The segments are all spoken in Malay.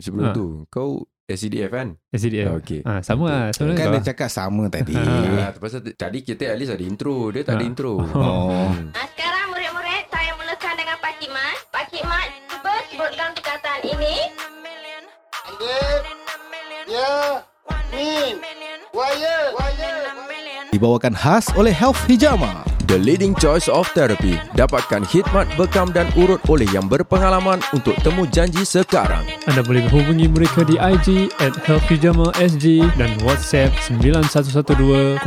sebelum Ha. tu kau SCDF kan? SCDF. Ah, okey. Ah, sama lah. Sama Kan dia cakap sama tadi. Ah, pasal tadi kita at least ada intro, dia tak ada Ha. intro. Oh. Ah, sekarang murid-murid saya mulakan dengan Pak Cik Mat. Pak Cik Mat cuba sebutkan perkataan ini. Alif, ya, wire, wire. Dibawakan khas oleh Health Hijama. The leading choice of therapy. Dapatkan khidmat bekam dan urut oleh yang berpengalaman untuk temu janji sekarang. Anda boleh hubungi mereka di IG at Healthpijama SG dan WhatsApp 9112-0695.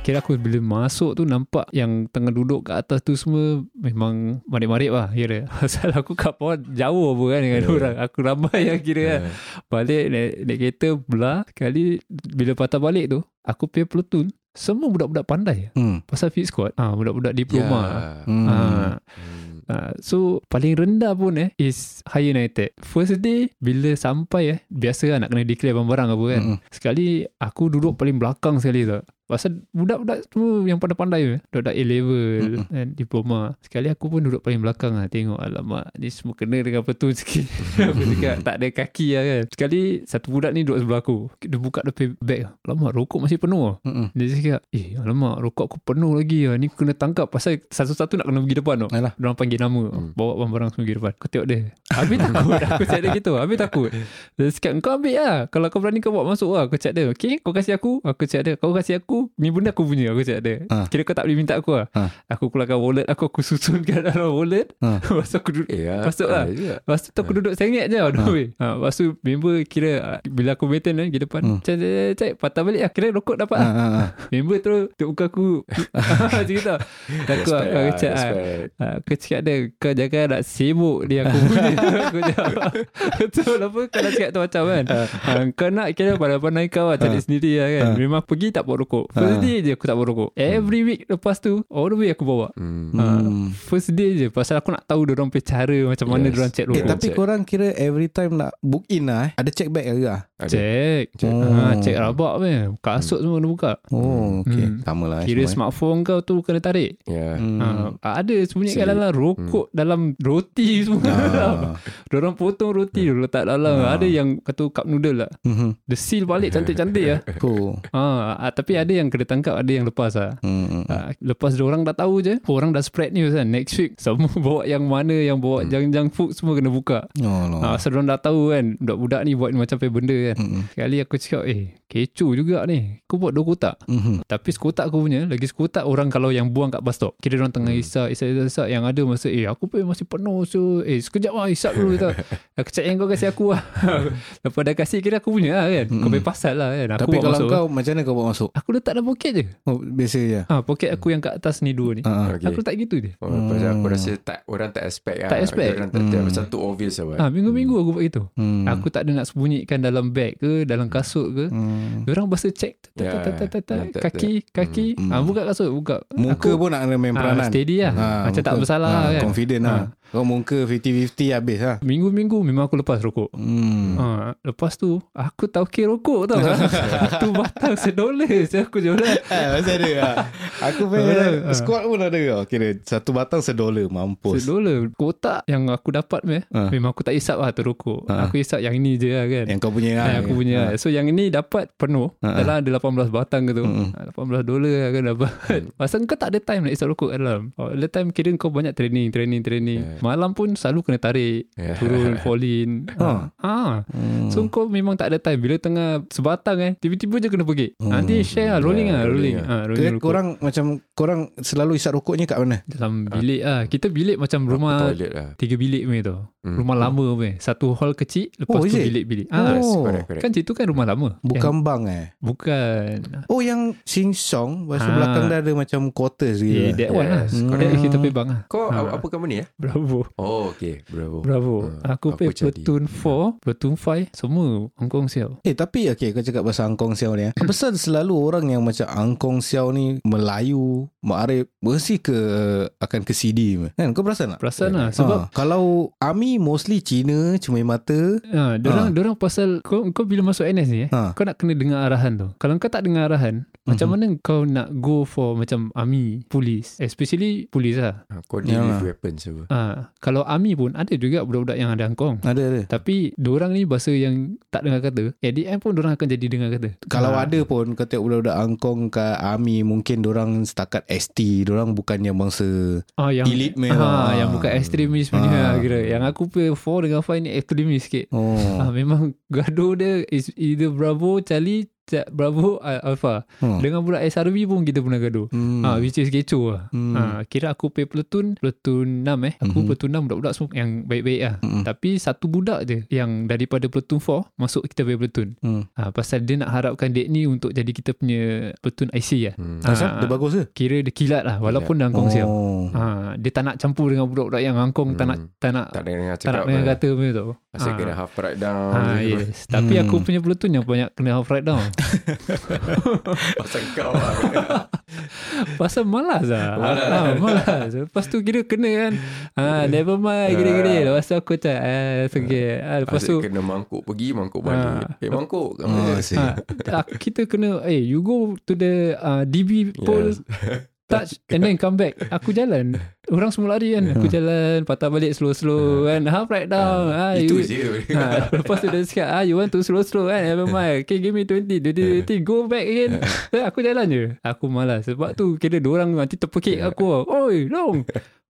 Kira aku bila masuk tu nampak yang tengah duduk kat atas tu semua memang marik-marik lah kira. Pasal aku kat bawah jauh apa kan dengan Yeah. orang. Aku ramai yang kira kan. Balik naik, naik kereta belah. Sekali bila patah balik tu, aku punya platoon semua budak-budak pandai. Hmm. Pasal fit squad. Ah, budak-budak diploma. Ya. Hmm. Ah, Hmm. Uh, so paling rendah pun eh is higher NITEC. First day bila sampai eh biasa lah nak kena declare barang-barang apa kan. Mm-mm. Sekali aku duduk paling belakang sekali tu. Pasal budak-budak semua yang pandai-pandai tu, budak-budak A-level Mm-mm. kan, diploma. Sekali aku pun duduk paling belakang lah tengok alamak ni semua kena dengan betul sikit. aku cakap tak ada kaki lah kan. Sekali satu budak ni duduk sebelah aku. Dia buka punya bag. Alamak rokok masih penuh lah. Mm-mm. Dia cakap, eh alamak rokok aku penuh lagi lah. Ni kena tangkap pasal satu-satu nak kena pergi depan tau. Alah. Diorang panggil nama Hmm. Bawa barang-barang semua pergi depan Aku tengok dia Habis takut Aku cakap dia gitu Habis takut Dia cakap kau ambil lah Kalau kau berani kau bawa masuk lah Aku cakap dia Okay kau kasih aku Aku cakap dia Kau kasih aku Ni benda aku punya Aku cakap dia. Ha. Kira kau tak boleh minta aku lah. Ha. Aku keluarkan wallet Aku aku susunkan dalam wallet. Ha. Lepas tu aku duduk. Eh, ya, Masuk lah. Lepas tu aku duduk sengit je weh. Ha, Lepas tu member kira Bila aku maintain kan Pergi depan Hmm. Cak cak cak cak Patah balik lah. Kira rokok dapat Ah, lah. ah, ah. Member tu Tuk muka aku. Macam gitu. Aku aku lah, cakap ah, respect. Ah, Aku cakap dia Kau jangan nak sibuk dia aku punya. Aku cakap Betul apa Kau nak cakap tu macam kan Kau nak kira pandai-pandai kau lah Cari sendiri lah kan. Memang pergi tak bawa rokok First Ah. day je aku tak bawa rokok Every week lepas tu All the way aku bawa Hmm. Ah, Hmm. First day je Pasal aku nak tahu Diorang punya cara Macam mana Yes. diorang check Eh, rokok tapi check. korang kira every time nak book in lah eh. Ada check bag ke lah? Check Check. Oh. Check rabak punya Kasut semua kena buka Oh, okay. Hmm. Sama lah. eh, Kira semua, eh. smartphone kau tu Kena tarik Ya. Hmm. Ada sembunyi kat Selit. dalam rokok dalam roti semua. Ah. Diorang potong roti dia letak dalam. Ah. Ada yang kata cup noodle lah. Mhm. Dia seal balik cantik-cantik lah. Cool. Ah, ah, tapi ada yang kena tangkap, ada yang lepas lah. Hmm, hmm. Ah, lepas dia orang dah tahu je, orang dah spread news kan. Next week semua bawa yang mana yang bawa jang-jang food semua kena buka. Oh, no. Ah, so diorang dah tahu kan, budak-budak ni buat macam apa benda kan. Hmm, Sekali aku cakap, eh kecoh juga ni. Kau buat dua kotak. hmm. Tapi sekotak aku punya Lagi sekotak orang kalau yang buang kat bus stop Kira orang tengah isak Isak isak isak Yang ada masa Eh aku pun masih penuh so Eh sekejap lah isap dulu tak Aku cakap yang kau kasih aku lah Lepas dah kasih Kira aku punya lah kan Kau boleh pasal lah kan Aku Tapi kalau masuk kau macam mana kau bawa masuk? Aku letak dalam poket je Oh, biasa je. ha, Poket aku yang kat atas ni dua ni Ah, ah. Okay. Aku letak gitu je Oh, pasal aku rasa tak orang tak expect lah. Tak expect. Orang tak, tak Hmm. macam tu obvious lah. ha, Minggu-minggu aku buat gitu Hmm. Aku tak ada nak sembunyikan dalam beg ke Dalam kasut ke Hmm. Check tat, tat, ya, tat, Kaki Kaki. Buka kasut Buka. Muka pun nak kena main ah, peranan. Steady lah. Ah, Macam tak bersalah ah, kan. Confident lah. Kau muka 50-50 habis lah. Minggu-minggu memang aku lepas rokok. Hmm. Ha, lepas tu aku tahu kira rokok tau. Satu batang sedolar je aku jual. Eh, masih ada lah. Aku punya squad pun ada tau. Kira satu batang sedolar. Mampus. Sedolar. Kotak yang aku dapat meh, Ha. memang aku tak isap lah tu rokok. Ha. Aku isap yang ini je lah kan. Yang kau punya lah. Ha, aku punya. So yang ini dapat penuh. Ha. Dalam ada 18 batang ke tu. Ha, 18 dolar lah kan dapat. Pasal kau tak ada time nak isap rokok kat dalam. Oh, ada time kira kau banyak training, training, training. Yeah. Malam pun selalu kena tarik. Yeah. Turun, fall in. Ha. ha. Hmm. So kau memang tak ada time Bila tengah sebatang eh Tiba-tiba je kena pergi Hmm. Nanti share lah Rolling Yeah, lah Rolling, rolling ha, rolling Kira rokok. korang macam korang selalu isap rokoknya kat mana? Dalam bilik lah Kita bilik macam rumah lah. Tiga bilik punya tu Hmm. Rumah lama punya Satu hall kecil Lepas Oh, tu bilik-bilik Oh. Ah, correct, correct. Kan situ kan rumah lama Bukan yang, bang eh? Bukan Oh yang sing song Lepas tu Ah. belakang dah ada macam quarters Yeah, gitu that one lah Yes, correct. Correct kita pergi bang lah Kau Ha. apa company eh? Bravo Oh, okay. Bravo. Bravo Ah, Aku pergi platoon 4 Platoon 5 Semua Hong Kong sial Eh tapi okay kau cakap pasal angkong siau ni eh. Pasal selalu orang yang macam angkong siau ni Melayu, Ma'arif Mesti ke akan ke CD Kan kau perasan tak? Perasan lah Sebab ha, Kalau Mostly Cina Cuma mata Ha, dorang, Ha. dorang pasal kau, kau bila masuk NS ni eh, Ha. kau nak kena dengar arahan tu. Kalau kau tak dengar arahan, Macam mana kau nak go for macam army, police, especially police lah. Ha, Kau deal Yalah. with weapons apa. Ah, kalau army pun ada juga budak-budak yang ada angkong. Ada ada. Tapi orang ni bahasa yang tak dengar kata. At the end pun orang akan jadi dengar kata. Kalau Ah. ada pun kau tengok budak-budak angkong kat army mungkin orang setakat ST, orang bukan yang bangsa Ah yang Elite male ah, lah. yang bukan ekstremis punya ah. kira. Yang aku punya 4 dengan 5 ni ekstremis sikit. Oh. Ah memang gaduh dia is either Bravo, Charlie, Ca- Bravo, uh, Alpha. Hmm. Dengan budak SRB pun kita pernah gaduh. Hmm. Ah which is kecoh lah. Hmm. Ah kira aku pay platoon, platoon 6 eh. Aku Mhm. platoon 6 budak-budak semua yang baik-baik lah. Mm-mm. Tapi satu budak je yang daripada platoon 4 masuk kita punya platoon. Hmm. Ah pasal dia nak harapkan dek ni untuk jadi kita punya platoon IC lah. Hmm. Ah, Asal dia bagus ke? Kira dia kilat lah walaupun dia angkong siap. Oh. Ha, dia tak nak campur dengan budak-budak yang angkong tak nak Hmm. tak nak Tak dengar tak nak cakap dengan apa. kata punya tu. Asyik Ha. kena half right down. Ha, yes. Tapi Hmm. aku punya platoon yang banyak kena half right down. Pasal kau lah. Pasal malas lah. Malas. Ha, malas. Lepas tu kira kena kan. Ha, never mind gini-gini. Lepas tu aku cakap, eh, okay. Ha, lepas tu, Asyik kena mangkuk pergi, mangkuk balik. Ah. Eh, mangkuk. asyik. ha, aku- kita kena, eh, you go to the uh, DB pole, Yes. touch and then come back. Aku jalan. Orang semua lari kan. Aku jalan, patah balik slow-slow kan. Half right down. Ha, Itu you, je. ha, lepas tu dia cakap, ah, you want to slow-slow kan? Never mind. Okay, give me 20, 20, 20. Go back again. Aku jalan je. Aku malas. Sebab tu kira orang nanti terpekik aku. Oi, long.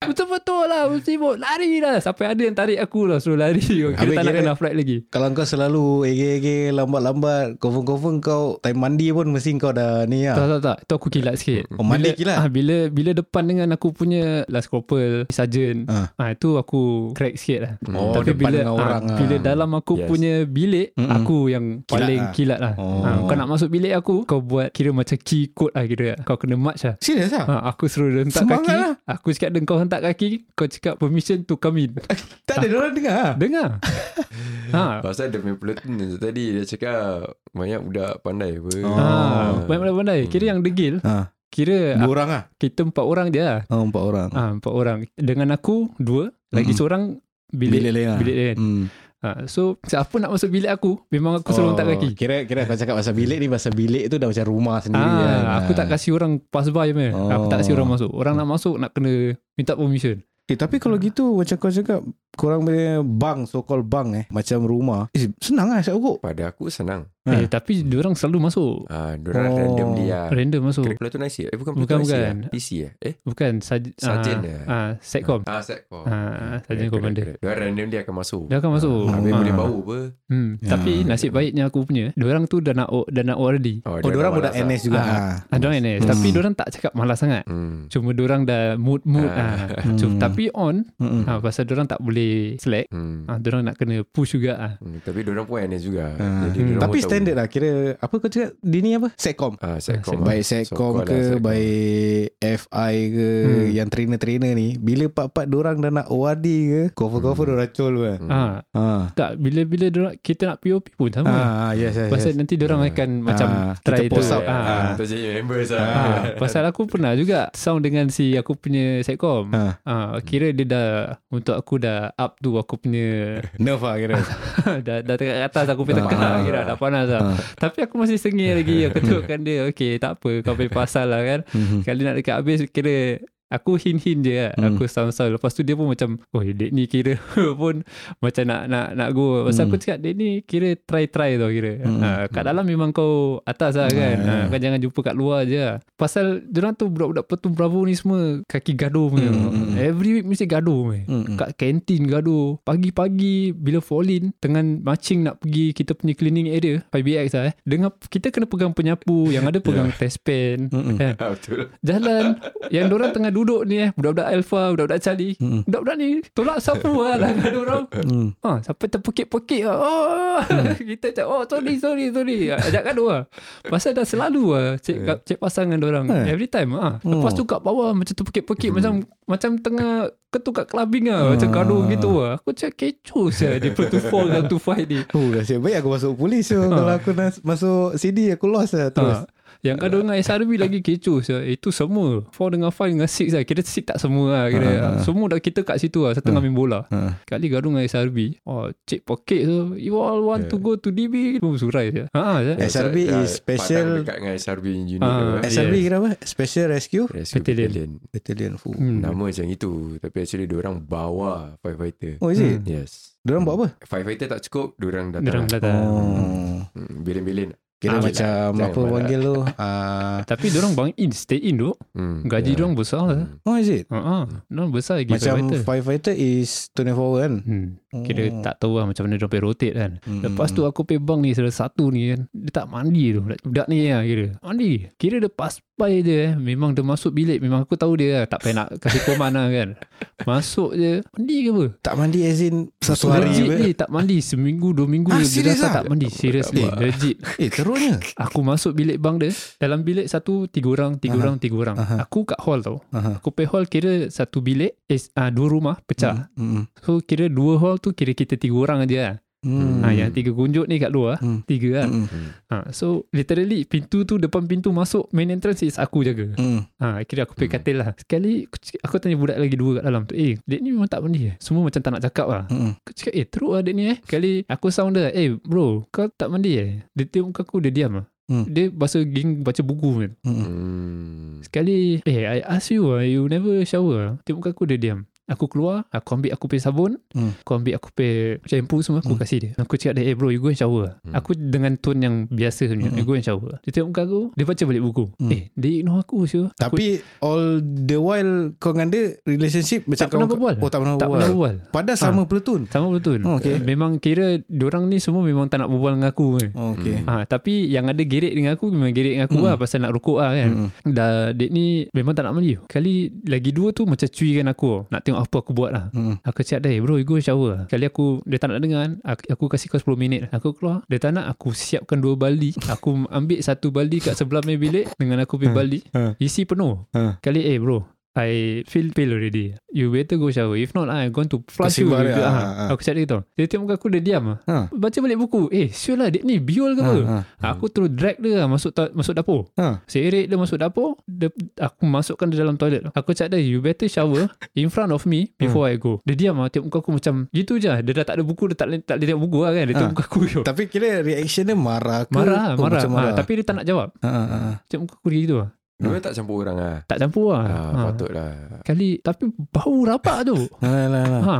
Betul-betul lah. Sibuk. Lari lah. Sampai ada yang tarik aku lah. Suruh lari. Habis tak nak kena flight lagi. Kalau kau selalu ege-ege lambat-lambat, confirm-confirm kau time mandi pun mesti kau dah ni Tak, lah. tak, tak. Tu aku kilat sikit. Oh, mandi kilat? Ah, bila bila depan dengan aku punya last corporal, sergeant. Ah. Ah. itu aku crack sikit lah. Oh, Tapi depan bila dengan orang ah, lah. bila dalam aku Yes. punya bilik, Mm-mm. aku yang paling lah. kilat lah. Oh. Ah, kau nak masuk bilik aku, kau buat kira macam key code lah kira. Kau kena march lah. Serius lah? Ha, aku suruh dia hentak Semangat kaki. lah. Aku cakap dia kau hentak kaki, kau cakap permission to come in. Tak ada orang dengar. Dengar. ha. Pasal dia punya platoon tu tadi dia cakap banyak budak pandai apa. Oh. Ha, banyak pandai. Kira yang degil, Ha. kira Dua orang lah. kita empat orang je lah. Oh, empat orang. Ha, empat orang. Dengan aku, dua. Lagi Mm-mm. seorang bilik. Bilik lain lah. Bilik lain. Hmm. Ha, so, siapa nak masuk bilik aku, memang aku suruh hentak kaki. Kira kira kau cakap pasal bilik ni pasal bilik tu dah macam rumah sendiri Ah, kan. aku tak kasih orang pass by je. Oh. Aku tak kasih Oh. orang masuk. Orang nak masuk nak kena minta permission. Eh, tapi kalau gitu macam kau cakap korang punya bang so called bang eh macam rumah. Eh, senang lah saya ukur. Pada aku senang. Ha. Eh, tapi diorang selalu masuk. Ah, diorang Oh. random dia. Random masuk. Kira platoon IC. Eh bukan Bukan, IC bukan. lah. PC eh. Eh? Bukan saj Sarjan ah, dia. ah, Setcom. Ah, Setcom. Ah, Sarjan Commander. Dia random dia akan masuk. Dia akan masuk. Ah, Habis Ah. boleh bau apa. Hmm. Ya. Tapi nasib baiknya aku punya, diorang tu dah nak O- dah nak ORD. Oh, dia diorang dah budak NS juga. Ah. Ah. Ah, diorang NS. Hmm. Tapi diorang tak cakap malas sangat. Hmm. Cuma diorang dah mood-mood. Ah. Ah. So, Hmm. tapi on, Mm-mm. ah, pasal diorang tak boleh slack. Hmm. Ah, diorang nak kena push juga. Ah. Hmm. Tapi diorang pun NS juga. Ah. Jadi Hmm. Tapi. Standard lah kira apa kau cakap di ni apa? Setcom. Ah, Setcom. Setcom. Baik So, Setcom ke lah. Baik FI ke Hmm. Yang trainer-trainer ni Bila part-part dorang dah nak ORD ke Cover-cover Hmm. dorang col kan Hmm. Ah, Ha. tak, bila-bila diorang, kita nak POP pun sama. Ah, yes, yes, Pasal yes. nanti diorang Ah. akan macam Ah, try kita tu. post out. Ah. Ah. Untuk jadi members Ah. Ah, pasal aku pernah juga sound dengan si aku punya setcom. Ha. Ah, kira dia dah untuk aku dah up tu aku punya Nerf lah kira dah dah dekat atas aku punya tekan Ah. kira dah panas lah. Ah. Tapi aku masih sengih lagi aku tengokkan dia. Okay tak apa kau punya pasal lah kan. Mhm. Kali nak dekat habis kira Aku hint-hint je lah. Hmm. Aku sound-sound. Lepas tu dia pun macam, oh dek ni kira pun macam nak nak nak go. Pasal Hmm. aku cakap, dek ni kira try-try tau kira. Hmm. Ha, kat dalam memang kau atas lah kan. Hmm. Ha, kau jangan jumpa kat luar je lah. Pasal diorang tu budak-budak petum Bravo ni semua kaki gaduh punya. Hmm. Every week mesti gaduh punya. Hmm. Kat kantin gaduh. Pagi-pagi bila fall in, dengan marching nak pergi kita punya cleaning area, 5BX lah eh. Dengan, kita kena pegang penyapu, yang ada pegang test pen. Hmm. Kan? Jalan Yang orang tengah duduk ni eh Budak-budak Alpha Budak-budak Charlie Mm-mm. Budak-budak ni Tolak sapu lah Langgar orang Hmm. Ha, sampai terpekik-pekik lah. Oh, kita cakap, oh sorry, sorry, sorry. Ajak gaduh lah. Pasal dah selalu lah cek, Yeah. cek pasangan orang. Eh. Every time lah. Lepas tu kat bawah macam terpekik-pekik. Macam macam tengah ketuk kat clubbing lah. Macam Ah. gaduh gitu lah. Aku cakap kecoh saya. Dia pun tu fall dan tu fight ni. Oh, nasib baik aku masuk polis so, Kalau aku nas- masuk CD aku lost lah terus. Ha. Yang ada dengan SRB lagi kecoh saya. Itu semua 4 dengan 5 dengan 6 lah Kira 6 tak semua lah kira. Ah. Semua dah kita kat situ lah Satu tengah main bola Ha. Kali gaduh dengan SRB Oh cik pocket tu You all want to go to DB Semua surai je Ha Eh, SRB is special- Dekat dengan SRB unit eh. SRB Yes. kira apa? Special Rescue Rescue Battalion. Battalion. Battalion. Fuh. Hmm. Nama macam itu Tapi actually Diorang bawa Firefighter Oh, is it? Yes Diorang buat apa? Firefighter tak cukup Diorang datang Diorang datang Oh. Hmm, Bilin-bilin Kira Ah, macam apa panggil tu? Ah, Tapi diorang bang in Stay in tu hmm, Gaji ya. diorang besar lah Hmm. oh, is it? Ha Diorang besar lagi Macam firefighter. firefighter is 24 hour kan? Hmm. Kira Oh. tak tahu lah macam mana dia pergi rotate kan. Hmm. Lepas tu aku pergi bang ni salah satu ni kan. Dia tak mandi tu. Budak ni lah kira. Mandi. Kira dia pas by dia eh. Memang dia masuk bilik. Memang aku tahu dia lah. Tak payah nak kasih koman lah kan. Masuk je. Mandi ke apa? Tak mandi as in satu hari Legit ni tak mandi. Seminggu dua minggu Ah, dia, dia serious datang ah? tak mandi. Seriously. Legit. Eh teruknya. Aku masuk bilik bang dia. Dalam bilik satu tiga orang. Tiga Aha. orang. Tiga orang. Aha. Aku kat hall tau. Aha. Aku pergi hall kira satu bilik. Eh, uh, dua rumah pecah. Hmm. So kira dua hall tu kira kita tiga orang aja lah. Hmm. Ha, yang tiga kunjuk ni kat luar. Hmm. Tiga kan. Hmm. Ha, so literally pintu tu depan pintu masuk main entrance is aku jaga. Hmm. Ha, kira aku pergi katil lah. Sekali aku, aku tanya budak lagi dua kat dalam tu. Eh, dek ni memang tak mandi eh? Semua macam tak nak cakap lah. Hmm. Aku cakap, eh teruk lah dek ni eh. Sekali aku sound dia, eh bro, kau tak mandi eh? Dia tengok muka aku, dia diam lah. Hmm. Dia basuh ging baca buku kan. Hmm. Hmm. Sekali, eh I ask you lah, you never shower lah. Tengok muka aku, dia diam. Aku keluar, aku ambil aku pergi sabun, Hmm. aku ambil aku pergi shampoo semua, aku Hmm. kasih dia. Aku cakap dia, eh bro, you go and shower. Hmm. Aku dengan tone yang biasa sebenarnya, Hmm. you go and shower. Dia tengok muka aku, dia baca balik buku. Hmm. Eh, dia ignore aku sure. Aku Tapi all the while kau dengan dia relationship macam tak pernah kau- berbual. Oh tak pernah tak berbual. pernah berbual. Padahal sama platoon. Sama betul. Oh, okay. Memang kira diorang ni semua memang tak nak berbual dengan aku. kan. Oh, okay. Ha, tapi yang ada gerik dengan aku memang gerik dengan aku Hmm. lah pasal nak rokok lah kan. Hmm. Dah dek ni memang tak nak mandi. Kali lagi dua tu macam cuikan aku. Nak tengok apa aku buat lah. Hmm. Aku cakap dah bro you go shower Kali aku Dia tak nak dengar Aku, aku kasih kau 10 minit Aku keluar Dia tak nak Aku siapkan dua baldi Aku ambil satu baldi Kat sebelah main bilik Dengan aku pergi Ha, baldi ha. Isi penuh Ha. Kali eh bro I feel pale already. You better go shower. If not I'm going to flush you dia, ha, ha, ha. Aku cakap dia gitu. Dia tengok muka aku Dia diam. Ha. Baca balik buku. Eh sure lah Dek ni biol ke apa? Ha, ha. Aku terus drag dia lah Masuk ta- masuk dapur. Ha. Seret dia masuk dapur dia, Aku masukkan dia dalam toilet. Aku cakap dia You better shower In front of me Before I go. Dia diam lah Tengok muka aku macam Gitu je. Dia dah tak ada buku Dia tak, tak tengok buku lah kan. Dia tengok Ha. muka aku je Tapi kira reaction dia marah ke? Marah Oh, marah, macam ha, Tapi dia tak nak jawab. Ha, ha, ha. Tengok muka aku dia gitu lah Diorang tak campur orang lah. Tak campur lah. Ah, ha. Patutlah. Kali Tapi bau rapat tu. Alah, alah, alah. ha.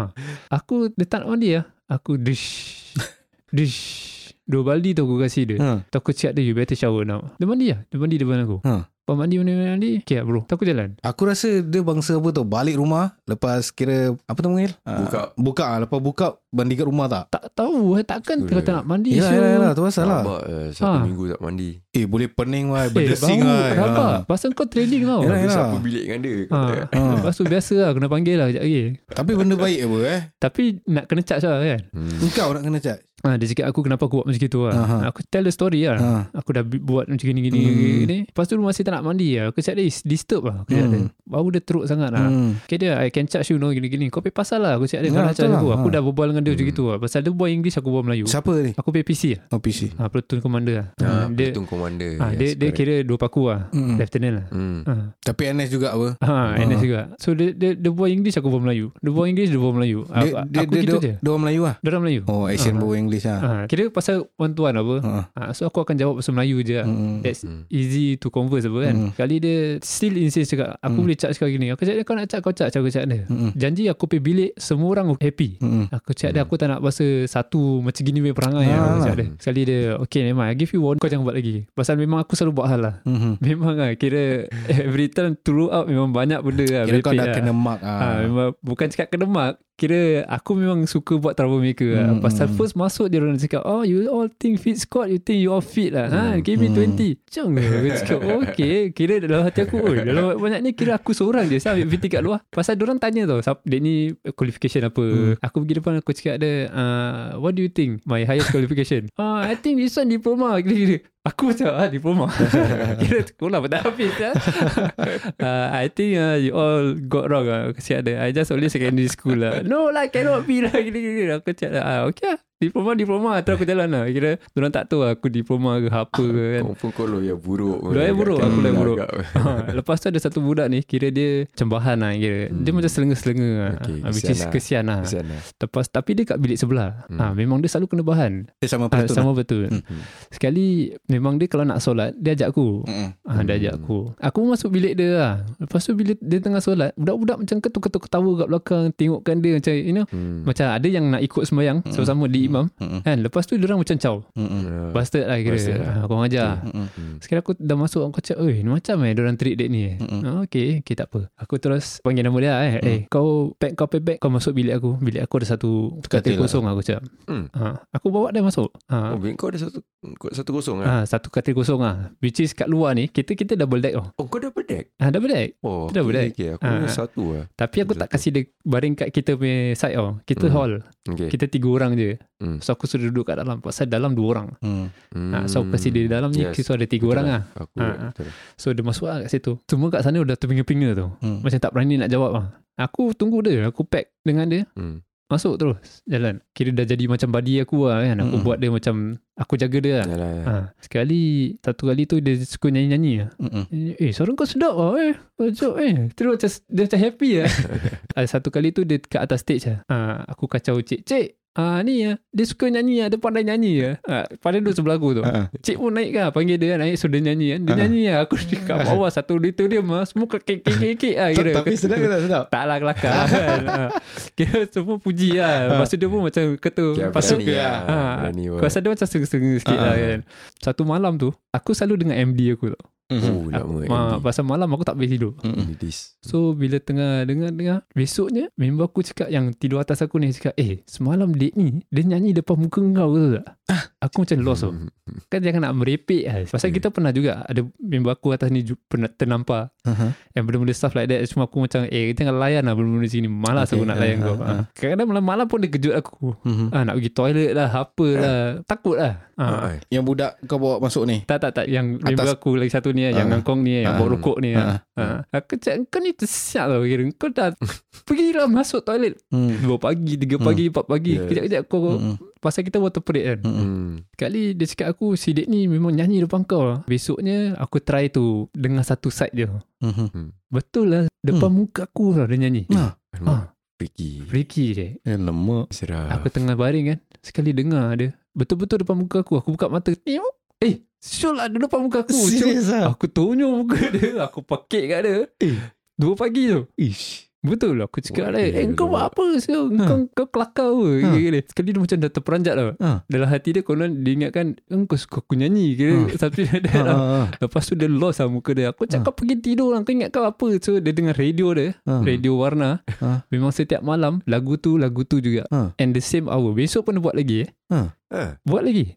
Aku Dia tak mandi lah Aku dish. Dish Dua baldi tu aku kasih dia Ha. Tu aku cakap dia You better shower now Dia mandi lah Dia mandi depan aku Ha. Lepas mandi mandi mandi, mandi. Okay lah bro Tu aku jalan Aku rasa dia bangsa apa tau Balik rumah Lepas kira Apa tu panggil Ah, Buka. Buka ah, Lepas buka Mandi kat rumah tak Tak tahu eh, Takkan kau tak nak mandi Yalah so. yalah, yalah Tu pasal lah Rabak eh, Satu Ha. minggu tak mandi Eh boleh pening Eh Berdesing bau wah Rabak Pasal kau training tau Yalah, yalah. Siapa bilik dengan dia Ha. tak? Ha. Lepas tu biasa lah Kena panggil lah Sekejap lagi Tapi benda baik apa eh Tapi nak kena charge lah kan Hmm. Engkau nak kena charge ha, Dia cakap aku kenapa aku buat macam gitu lah Aha. Aku tell the story lah Ha. Aku dah buat macam gini gini, Hmm. gini. Lepas tu dia masih tak nak mandi lah Aku cakap dia "Is disturb lah Aku Hmm. dia Bau dia teruk sangat lah Hmm. Okay dia I can charge you no gini gini Kau pergi pasal lah Aku cakap dia Ya, Kau nak betul charge lah. aku Aku Ha. dah berbual dengan dia macam Hmm. gitu lah Pasal dia buat English Aku buat Melayu Siapa ni Aku pergi PC lah Oh PC ha, Platoon commander lah Ah, ha, Dia Platoon commander ha, dia, Yes, dia correct. kira dua paku lah Hmm. Lieutenant lah Hmm. ha. Tapi NS juga apa Ha, Ah. NS juga. So dia dia dia buat English aku buat Melayu. Dia buat English dia buat Melayu. Dia, aku, dia, aku dia, gitu dia, je. dia orang Melayu lah Dia orang Melayu. Oh action Ah. bawa English lah Ha, kira pasal one to one apa. Ha. Ha, so aku akan jawab pasal Melayu je. lah. Hmm. That's Hmm. easy to converse apa kan. Hmm. Kali dia still insist cakap aku Hmm. boleh charge kau gini. Aku cakap dia kau nak charge kau charge aku cakap dia. Hmm. Janji aku pergi bilik semua orang happy. Hmm. Aku cakap dia aku tak nak bahasa satu macam gini punya perangai lah. Aku cakap dia. Sekali dia okay mind. I give you one kau jangan buat lagi. Pasal memang aku selalu buat hal lah. Hmm. Memang lah kira every time throughout memang banyak benda lah. Kira kau dah lah. kena mark Ha, ah. memang bukan cakap kena mark Kira aku memang suka buat troublemaker lah. Hmm, Pasal hmm. first masuk dia orang cakap Oh you all think fit squad You think you all fit lah. Ha, Hmm, Give me hmm. 20 Macam Aku cakap "Oh, Okay. Kira dalam hati aku oh, Dalam banyak ni Kira aku seorang je. Saya ambil PT kat luar. Pasal orang tanya tau "Sap- Dia ni qualification apa? Hmm. Aku pergi depan Aku cakap dia uh, What do you think? My highest qualification. Uh, I think this one diploma. Gila-gila Aku macam ah, Diploma Kira sekolah pun tak habis lah. uh, I think uh, You all got wrong lah Aku cakap dia. I just only secondary school lah. No lah cannot be lah Gila-gila Aku cakap ah, Okay lah Diploma diploma Terus aku jalan lah Kira Diorang tak tahu aku diploma ke apa ke kan Confirm kau lo yang buruk Lo yang buruk, aku yang buruk. Ha, Lepas tu ada satu budak ni Kira dia Cembahan lah kira Dia Hmm. macam selenga-selenga lah Okay, ha, Which kesian is lah. kesian lah Kesian lah Lepas Tapi dia kat bilik sebelah Hmm. ha, Memang dia selalu kena bahan Dia sama ha, betul Sama betul Hmm. Sekali Memang dia kalau nak solat Dia ajak aku Mm-mm. Ah, dia ajak aku. Aku masuk bilik dia lah. Lepas tu bila dia tengah solat, budak-budak macam ketuk-ketuk ketawa kat belakang, tengokkan dia macam, you know, Hmm. macam ada yang nak ikut sembahyang sama-sama di imam. Mm-mm. Kan? Lepas tu dia orang macam caw. Mm-mm. Ah. Bastard lah kira. Bastard lah. Ah, Kau ajar. Mm-mm. Hmm. Sekarang aku dah masuk Aku cakap Eh ni macam eh Diorang treat dek ni eh Mm-mm. ah, Okay Okay tak apa Aku terus Panggil nama dia eh Mm. Eh kau pack kau pack bag Kau masuk bilik aku Bilik aku ada satu Katil Katil lah. kosong aku cakap Hmm. ah, Aku bawa dia masuk ah, Oh, bilik kau ada satu kau satu kosong ah. ah, Satu katil kosong ah. Which is kat luar ni Kita kita double deck oh. Oh, kau dah berdek? ah, Double deck Oh, Dah berdek. okay, okay. Aku ada satu lah. Tapi aku tak Satu. kasih dia Baring kat kita punya side oh. Kita Hmm. hall Okay. Kita tiga orang je Hmm. So aku sudah duduk kat dalam Pasal dalam dua orang Mm. ah, So aku kasih dia di dalam ni Yes. So ada tiga Betul orang lah. lah Aku Ah, ah. betul. So dia masuk lah kat situ Semua kat sana dah terpinga-pinga tu Hmm. Macam tak berani nak jawab lah Aku tunggu dia Aku pack dengan dia Hmm. Masuk terus Jalan Kira dah jadi macam buddy aku lah kan Aku Mm-mm. buat dia macam Aku jaga dia lah Yalah. ha. Sekali Satu kali tu Dia suka nyanyi-nyanyi lah Mm-mm. Eh suara kau sedap lah eh Macam eh Terus macam Dia macam happy lah Ada Satu kali tu Dia kat atas stage lah ha. Aku kacau cik Cik Ah ni ya, dia suka nyanyi ya, dia pandai nyanyi ya. Ah, pandai duduk sebelah aku tu. Ah. Cik pun naik kan, panggil dia naik so dia nyanyi kan. Dia Ah. nyanyi ya, aku di kat bawah satu dia tu dia mas, semua kekek-kekek lah kira. Tapi sedap ke tak sedap? Tak lah kelakar kan. ha. Kira semua puji lah. Lepas tu dia pun macam kata, Okay, lepas tu berani lah. ha, Aku rasa dia macam setengah-setengah sikit Ah. lah kan. Satu malam tu, aku selalu dengan MD aku tau. Oh, lama Ma, Andy. pasal malam aku tak boleh tidur. Mm-mm. This. So bila tengah dengar-dengar Besoknya Member aku cakap Yang tidur atas aku ni Cakap eh Semalam date ni Dia nyanyi depan muka kau ke tak Aku macam lost tau Hmm. Kan jangan nak merepek lah Pasal Hmm. kita pernah juga Ada member aku atas ni Pernah ternampar Uh-huh. Yang benda-benda stuff like that Cuma aku macam Eh jangan layan lah Benda-benda sini Malas Okay, aku nak layan ah, kau Ah. Kadang-kadang malam-malam pun dia kejut aku Mhm. ah, Nak pergi toilet lah Apa lah Takut lah Ah, ah. Yang budak kau bawa masuk ni. Tak tak tak Yang Atas. member aku lagi satu ni Yang Ah. ngangkong ni Yang Ah. bawa rokok ni Ah. ah. Aku cakap Kau ni tersiap tau kira Kau dah Pergilah masuk toilet Hmm. Dua pagi Tiga pagi Empat pagi Yes. Kejap-kejap kau Mm-mm. Pasal kita water parade kan Mm-mm. Hmm. Sekali dia cakap aku Si dek ni memang nyanyi depan kau lah. Besoknya Aku try tu Dengan satu side je Mhm. Betul lah Depan muka aku lah dia nyanyi Ah. Alamak. Freaky. Freaky je Eh lemak. Serah. Aku tengah baring kan Sekali dengar dia Betul-betul depan muka aku Aku buka mata Eh Syul lah dia depan muka aku Serius lah. Aku tunjuk muka dia Aku pakik kat dia Eh. Dua pagi tu Ish. Betul lah Aku cakap lah Okay, Eh kau buat apa Syul Kau, kau kelakar apa Ha. Kira-kira. Sekali dia macam dah terperanjat lah Ha. Dalam hati dia konon Dia ingatkan Engkau suka aku nyanyi Kira Ha. Tapi dia Ha, dah ha, ha. Lepas tu dia lost lah muka dia Aku cakap pergi tidur lah Kau ingat kau apa So dia dengar radio dia Ha. Radio warna Ha. Memang setiap malam Lagu tu Lagu tu juga Ha. And the same hour Besok pun dia buat lagi eh Ah. Buat lagi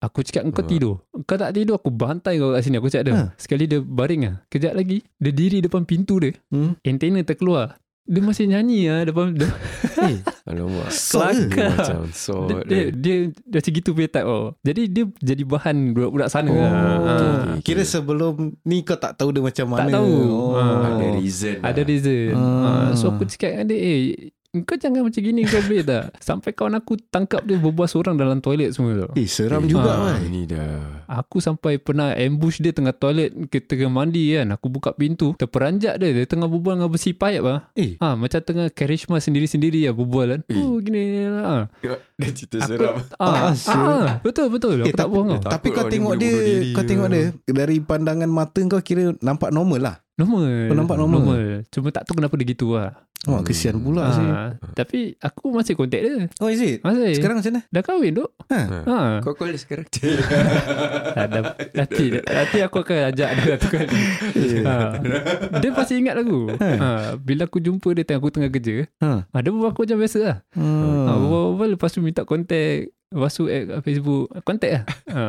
Aku cakap kau Ha. tidur Kau tak tidur Aku bantai kau kat sini Aku cakap dia Ha. Sekali dia baring lah Kejap lagi Dia diri depan pintu dia Hmm. Antena terkeluar Dia masih nyanyi lah Depan dia, Eh. Alamak. Sok ke? Dia Macam so. dia, dia, dia, dia macam gitu punya type oh. Jadi dia jadi bahan Budak-budak sana Oh, lah. okay, okay. Kira sebelum ni kau tak tahu dia macam mana. Tak tahu. Oh. Ah. Ada reason. Ada lah. reason Ah. ha. So aku cakap dengan dia Eh kau jangan macam gini Kau boleh tak Sampai kawan aku Tangkap dia berbual seorang Dalam toilet semua tu Eh seram Eh, juga ah. kan. Ini dah. Aku sampai pernah ambush dia tengah toilet Kita tengah mandi kan Aku buka pintu Terperanjat dia Dia tengah berbual dengan besi pipe lah Eh. ha, Macam tengah karisma sendiri-sendiri lah Berbual kan Eh. Oh gini lah Dia cerita Aku, seram. ah, Ah, ah, sial. ah, Betul betul Eh, Aku tak tapi- bohong tak- Tapi kau tengok dia dia, kau tengok dia dari pandangan mata kau kira nampak normal lah. Normal Oh, nampak normal. Cuma tak tahu kenapa dia gitu lah Oh, Hmm. kesian pula sih. ha, Tapi aku masih kontak dia Oh, is it? Masih Sekarang macam mana? Dah kahwin duk Ha. ha. Kau call dia sekarang. Nanti nanti aku akan ajak dia satu kali. ha. Dia pasti ingat aku. Ha. Bila aku jumpa dia tengah aku tengah kerja, Ha. ha. dia berbual aku macam biasa lah. Hmm. Ha. Berbual-berbual lepas tu minta kontak. Lepas tu kat Facebook. Kontak lah. Ha.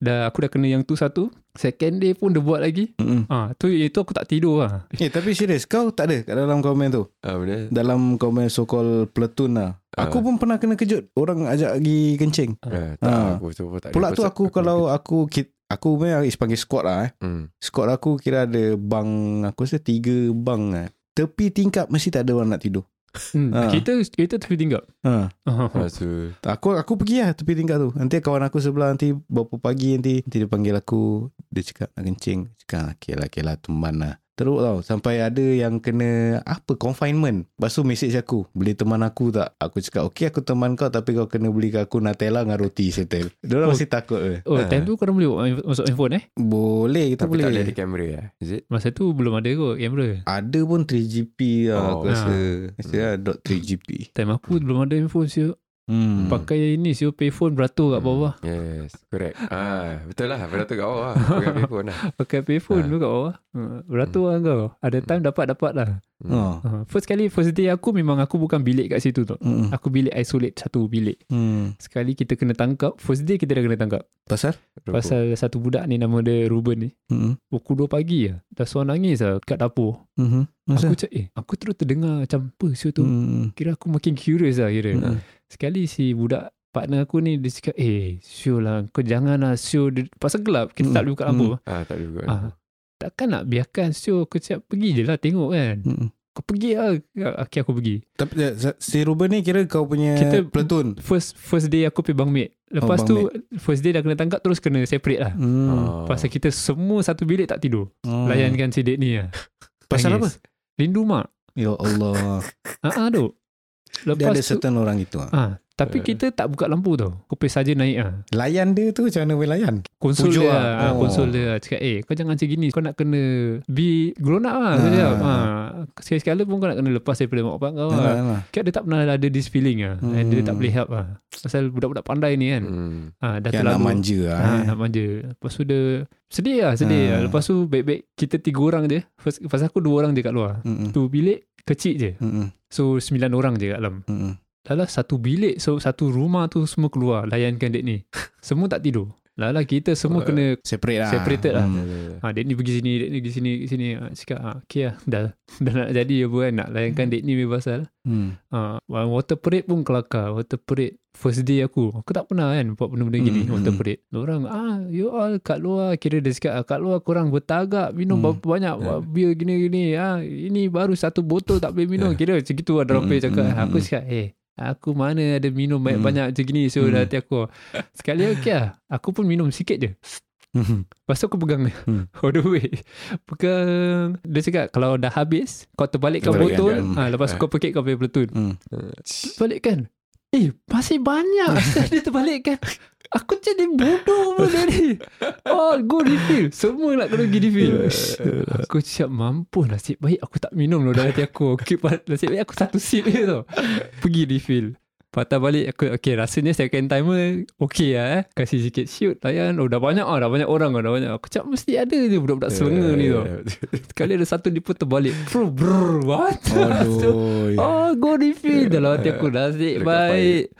Dah aku dah kena yang tu satu. Second day pun dia buat lagi. Mm-mm. Ha. Tu itu aku tak tidur lah. Eh, tapi serius kau tak ada kat dalam komen tu? Ah, benar. Dalam komen so called platoon lah. Ah. Aku pun pernah kena kejut. Orang ajak pergi kencing. Ah, tak, Ah. aku tu tak ada Pula tu pasal- aku kalau aku kit- aku memang panggil squad lah eh. Hmm. Squad aku kira ada bang aku rasa tiga bang lah. Tepi tingkap mesti tak ada orang nak tidur. Hmm. Ah. Kita kita tepi tingkap. Ha. Tu Aku aku pergi lah tepi tingkat tu. Nanti kawan aku sebelah nanti berapa pagi nanti nanti dia panggil aku, dia cakap nak kencing. Cakap okay lah, okay lah teman lah. Teruk tau Sampai ada yang kena Apa Confinement Lepas tu message aku Beli teman aku tak Aku cakap Okay aku teman kau Tapi kau kena beli aku Nutella dengan roti settle Dia orang Oh. masih takut ke Oh, Ah. time tu korang boleh masuk handphone eh? Boleh kita Tapi boleh tak ada kamera lah Is it? Masa tu belum ada kot kamera. Ada pun 3GP lah Oh. Aku rasa Rasa lah dot 3GP Time aku belum ada handphone siu. Hmm. Pakai ini siu payphone beratur kat bawah. Yes Correct ah, Betul lah Beratur kat bawah Pakai payphone lah Pakai payphone Ah. tu kat bawah. Ha, Beratur lah kau. Ada time dapat-dapat lah. Hmm. Ha, First kali, first day aku memang aku bukan bilik kat situ tu. Hmm. Aku bilik isolate satu bilik. Hmm. Sekali kita kena tangkap. First day kita dah kena tangkap. Pasal? Pasal satu budak ni nama dia Ruben ni. Hmm. Pukul 2 pagi lah. Dah suara nangis lah kat dapur. Hmm. Aku cakap, eh aku terus terdengar macam apa siu tu. Hmm. Kira aku makin curious lah kira. Hmm. Sekali si budak partner aku ni dia cakap, eh Syul lah kau jangan lah. Dia- Pasal gelap kita tak boleh buka lampu. Ah, tak boleh buka. Ah, takkan nak biarkan Syul aku cakap pergi je lah tengok kan. Hmm. Kau pergi lah. Okay aku pergi. Tapi eh, si Ruben ni kira kau punya Kita- platoon. First first day aku pergi bangmate. Lepas Oh, tu first day dah kena tangkap terus kena separate lah. Hmm. Oh. Pasal kita semua satu bilik tak tidur. Oh. Layankan si dek ni lah. Pasal Nangis. Rindu mak. Ya Allah. Ah, ah tu. Dia Lepas ada tu, certain orang itu. ah. ah, tapi Eh. kita tak buka lampu tau. Kopi saja naik ah. Layan dia tu macam mana boleh layan? Konsol Pujuk dia lah. lah. Oh. Konsol dia lah. Cakap eh kau jangan macam gini. Kau nak kena be grown up lah. Ah. cakap. Ha. Sekali-sekala pun kau nak kena lepas daripada mak bapak kau. Alah, alah. Kira dia tak pernah ada this feeling lah. Hmm. And dia tak boleh help lah. Pasal budak-budak pandai ni kan. Hmm. Ha, dah Yang nak terlalu. manja lah. Ha, eh. nak manja. Lepas tu dia sedih lah. Sedih Ah. lah. Lepas tu baik-baik kita tiga orang je. First, pasal aku dua orang je kat luar. Mm-mm. Tu bilik kecil je. Mm-mm. So sembilan orang je kat dalam. Mm-mm. Lala satu bilik so satu rumah tu semua keluar layankan dek ni. Semua tak tidur. Lala kita semua Oh, kena Separate lah. Separated lah. Hmm. ha, dek ni pergi sini, dek ni pergi sini, sini. Ha, cakap ha, okay lah. Dah, dah nak jadi apa kan. Nak layankan dek ni punya pasal. Hmm. Ha, water parade pun kelakar. Water parade first day aku. Aku tak pernah kan buat benda-benda gini. Hmm, Water hmm. parade. Orang ah you all kat luar. Kira dia cakap ah, kat luar korang bertagak. Minum Hmm. berapa banyak. Yeah. Bir gini-gini. Ah, ini baru satu botol tak boleh minum. Kira macam gitu ada orang Hmm, cakap. hmm, Aku hmm. cakap eh. Aku mana ada minum Hmm. banyak-banyak macam gini So Hmm. dah hati aku Sekali okey lah Aku pun minum sikit je Hmm. Lepas tu aku pegang dia Hmm. All the way Pegang Dia cakap Kalau dah habis Kau terbalikkan Terbalikkan, botol kan? ha, Lepas tu kau pakai kau punya platoon Hmm. Balikkan Eh masih banyak Dia terbalikkan Aku jadi bodoh pun tadi All go refill. Semua nak kena pergi refill. Aku cakap mampu Nasib baik aku tak minum loh Dalam hati aku. Okay, Nasib baik aku satu sip je tau. Pergi refill. Patah balik aku Okay rasanya second timer Okay lah eh. Kasih sikit shoot Layan. Oh dah banyak ah Dah banyak orang ah Dah banyak. Aku cakap mesti ada je Budak-budak selenga ni tau. Sekali ada satu dia pun terbalik. Bro bro What? Aduh. Oh go refill. Dalam hati aku Nasib baik.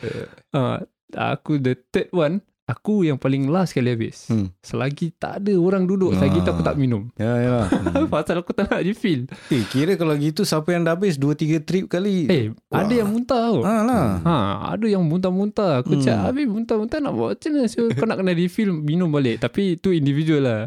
Ah, Aku the third one Aku yang paling last kali habis Hmm. Selagi tak ada orang duduk Selagi tu aku tak minum Ya, ya. Hmm. Pasal aku tak nak refill Eh, kira kalau gitu siapa yang dah habis 2-3 trip kali. Eh Wah. ada yang muntah tau Ha lah. Ha, ada yang muntah-muntah. Aku Hmm. cakap, habis muntah-muntah nak buat macam mana? So, kau nak kena refill, minum balik. Tapi itu individual lah.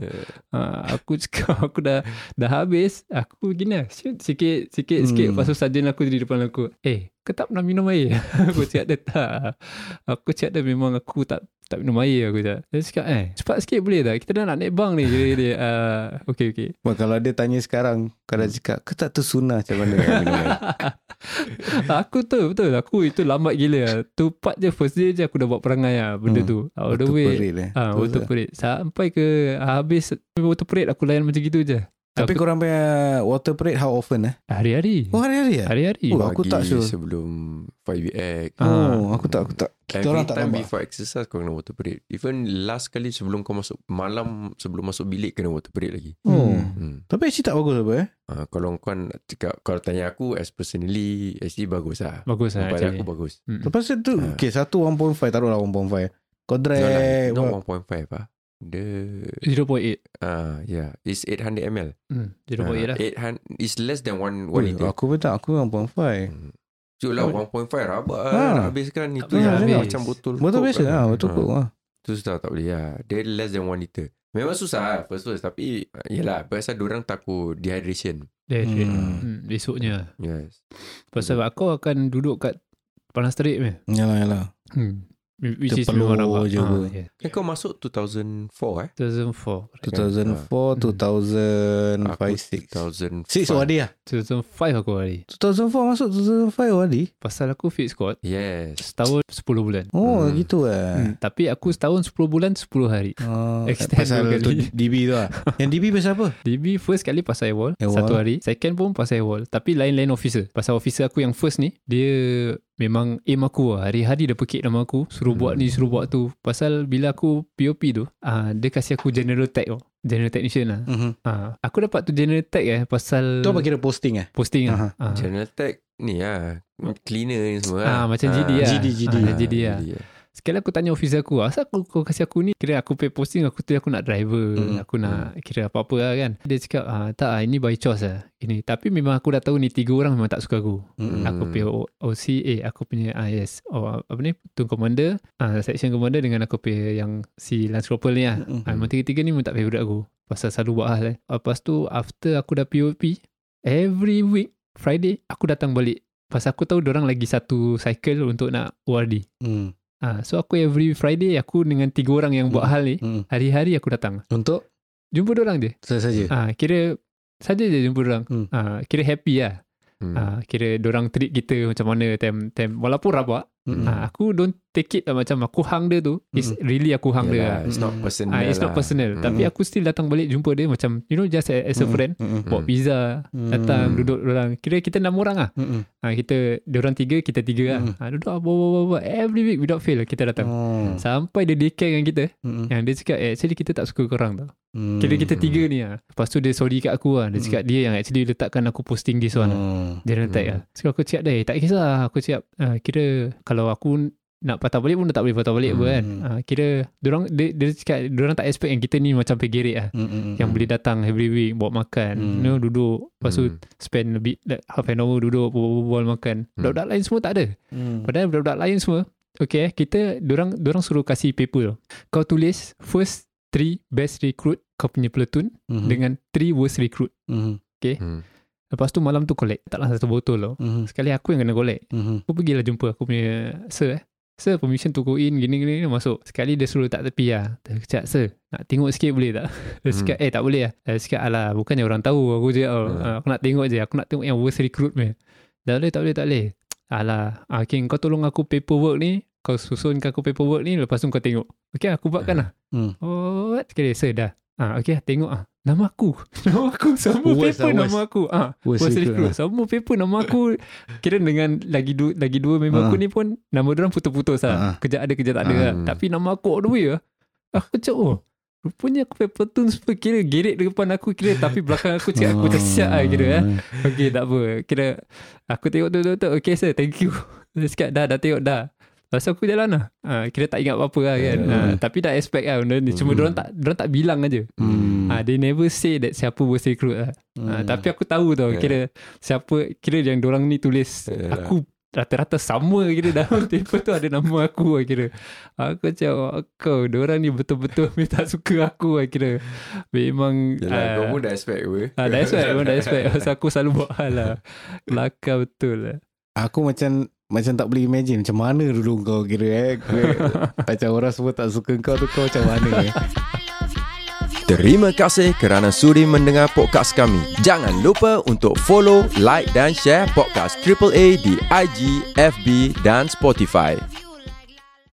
Ha, aku cakap, aku dah dah habis. Aku gini lah, shoot sikit, sikit, Hmm. sikit. Lepas tu sarjan aku di depan aku. Eh, kau tak pernah minum air? aku cakap dia tak. Aku cakap dia memang aku tak tak minum air aku cakap. Dia cakap, eh, cepat sikit boleh tak? Kita dah nak naik bang ni. Dia, dia, uh, okay, okay. Wah, kalau dia tanya sekarang, kau dah cakap, kau tak tersunah macam mana aku tu, betul. Aku itu lambat gila. Tu part je, first day je aku dah buat perangai lah benda Hmm. tu. All the Water way. parade, eh. Ah, Terus water lah. parade. Sampai ke habis water parade aku layan macam gitu je. Tapi aku, korang punya water parade how often eh? hari-hari. Oh, hari-hari ya? Hari-hari. Oh, aku tak sure. Sebelum 5VX Ah. Oh, aku tak, aku tak. Kita Every orang tak time nampak. before exercise Kau kena water parade Even last kali Sebelum kau masuk Malam Sebelum masuk bilik Kena water parade lagi Oh. hmm. Tapi actually tak bagus apa eh? uh, Kalau kau nak cakap Kalau tanya aku As personally Actually bagus lah Bagus lah Pada actually. aku bagus Mm. Lepas tu, Ah. okay, satu 1.5, taruhlah 1.5. Kau No drag. lah buat- Not 1.5 lah The 0.8. Ah, yeah It's 800 ml Hmm, 0.8 lah. 800 It's less than 1 1 Ui, liter Aku pun tak, aku 1.5. Hmm. Cuk lah 1.5 rabak Ha. lah Nak habiskan Itu boleh yang habis. macam botol Coke biasa lah, betul Ha. kok lah. Tu susah tak boleh lah Dia less than 1 liter Memang susah lah First first Tapi uh, Yelah Pasal diorang takut Dehydration trade. Hmm. Hmm. Besoknya. Yes. Pasal aku akan duduk kat Panas Terik ni. Yalah yalah. Hmm. Which is memang je Ah, pun. yeah. Kan kau masuk 2004 eh? 2004. 2004, Hmm. 2005, Aku 6. 2005. 6 OAD lah. 2005 aku hari. 2004 masuk 2005 OAD. Pasal aku fit squad Yes. setahun 10 bulan. Oh Hmm. gitu eh. Hmm. Tapi aku setahun 10 bulan 10 hari. Oh, Extend pasal tu. DB tu lah. Yang DB pasal apa? DB first kali pasal wall Airwall. Satu hari Second pun pasal wall Tapi lain-lain officer Pasal officer aku yang first ni Dia Memang aim aku lah Hari-hari dia pekik nama aku Suruh buat ni Suruh buat tu Pasal bila aku POP tu uh, Dia kasih aku general tag tu General technician lah Mm-hmm. uh, Aku dapat tu general tag eh Pasal Tu apa kira posting eh? Posting lah uh, General Tech ni lah. Cleaner ni semua lah. Ah, macam GD lah. GD, GD. Ah, GD lah. Sekali aku tanya officer aku Asal aku, kau kasih aku ni? Kira aku pay posting Aku tu aku nak driver. Hmm. Aku nak Kira apa-apa lah kan. Dia cakap ah, Tak ah, ini by choice lah. Ini. Tapi memang aku dah tahu ni Tiga orang memang tak suka aku. Hmm. Aku O- OC eh aku punya ah yes oh, apa ni? Platoon commander. Ah section commander dengan aku punya yang si lance corporal ni lah. Mm-mm. ah, memang tiga-tiga ni memang tak favourite aku. Pasal selalu buat hal eh. Lepas tu after aku dah POP every week Friday aku datang balik. Pasal aku tahu orang lagi satu cycle untuk nak ORD Hmm. Ah so aku every Friday aku dengan tiga orang yang buat Mm. hal ni Hmm. hari-hari aku datang Untuk jumpa orang je saya saja. ah kira saja je jumpa orang Hmm. ah kira happy lah Hmm. Ah, kira orang treat kita macam mana time time walaupun rabak Mm-mm. ah, aku don't take it lah macam aku hang dia tu it's really aku hang dia Yalah, lah. It's not Mm. personal ah, it's not lah. personal Hmm. tapi aku still datang balik jumpa dia macam you know just as, a friend Mm-mm. bawa pizza datang Mm. duduk orang kira kita enam orang ah Mm-mm. ah, kita dia orang tiga kita tiga lah Mm. ah, duduk ah, bawa bawa bawa every week without fail kita datang Oh. sampai dia declare dengan kita Mm-mm. yang dia cakap eh, actually kita tak suka korang tau Mm. kira kita tiga ni lah lepas tu dia sorry kat aku lah dia Mm. cakap dia yang actually letakkan aku posting this one lah Oh. General tag Hmm. lah So aku cakap dia Tak kisah Aku cakap uh, Kira Kalau aku nak patah balik pun dah tak boleh patah balik Hmm. apa kan uh, Kira Diorang dia, dia cakap Diorang tak expect yang kita ni Macam pegerik lah Mm-mm. Yang boleh datang every week Buat makan Hmm. You know duduk Lepas tu Hmm. Spend lebih like, Half an hour duduk Berbual makan Hmm. Budak-budak lain semua tak ada Mm. Padahal budak-budak lain semua Okay kita Diorang, diorang suruh kasih paper. Kau tulis First three best recruit Kau punya platoon Mhm. Dengan three worst recruit Mhm. Hmm. Lepas tu malam tu collect Taklah satu botol tau Mhm. Sekali aku yang kena collect Mhm. Aku pergilah jumpa aku punya Sir eh Sir permission to go in Gini-gini masuk. Sekali dia suruh letak tepi lah. Dia cakap Sir nak tengok sikit boleh tak? Dia Hmm. cakap eh tak boleh lah. Dia cakap alah Bukannya orang tahu. Aku je oh, Hmm. uh, Aku nak tengok je. Aku nak tengok yang worst recruit punya Tak boleh tak boleh tak boleh. Alah ah, Okay kau tolong aku paperwork ni. Kau susunkan aku paperwork ni Lepas tu kau tengok. Okay aku buatkan lah. Hmm. Oh what? Sekali Sir dah Ah, okay tengok ah. Nama aku. Nama aku Semua Worst paper lah, nama aku. Ah, Worst Worst recruit lah. Semua paper nama aku. Kira dengan Lagi dua, lagi dua member Ah. aku ni pun Nama orang putus-putus Ah. lah Kejap ada kejap tak ada Ah. lah Tapi nama aku all the way lah. Aku cakap oh Rupanya aku paper tu semua Kira gerik depan aku Kira. Tapi belakang aku cakap Aku macam siap lah kira eh. Okay tak apa. Kira Aku tengok tu tu tu. Okay sir thank you. Dia cakap dah dah tengok dah Lepas tu aku jalan lah ha, Kira tak ingat apa-apa lah kan ha. Tapi dah expect lah benda ni Cuma Hmm. diorang tak Diorang tak bilang aja Hmm. ha, They never say that Siapa worst recruit lah ha, Hmm. Tapi aku tahu tau Yeah. Kira Siapa Kira yang diorang ni tulis Yalah. Aku Rata-rata sama kira dalam paper tu ada nama aku lah kira Aku macam oh, Kau diorang ni betul-betul memang tak suka aku lah kira Memang Yalah, ah, kau pun dah expect apa. Ah, dah expect, memang dah expect. Pasal aku selalu buat hal lah. Kelakar betul lah. Aku macam macam tak boleh imagine macam mana dulu kau kira eh. Kira, macam orang semua tak suka kau tu kau macam mana eh. Terima kasih kerana sudi mendengar podcast kami. Jangan lupa untuk follow, like dan share podcast AAA di IG, FB dan Spotify.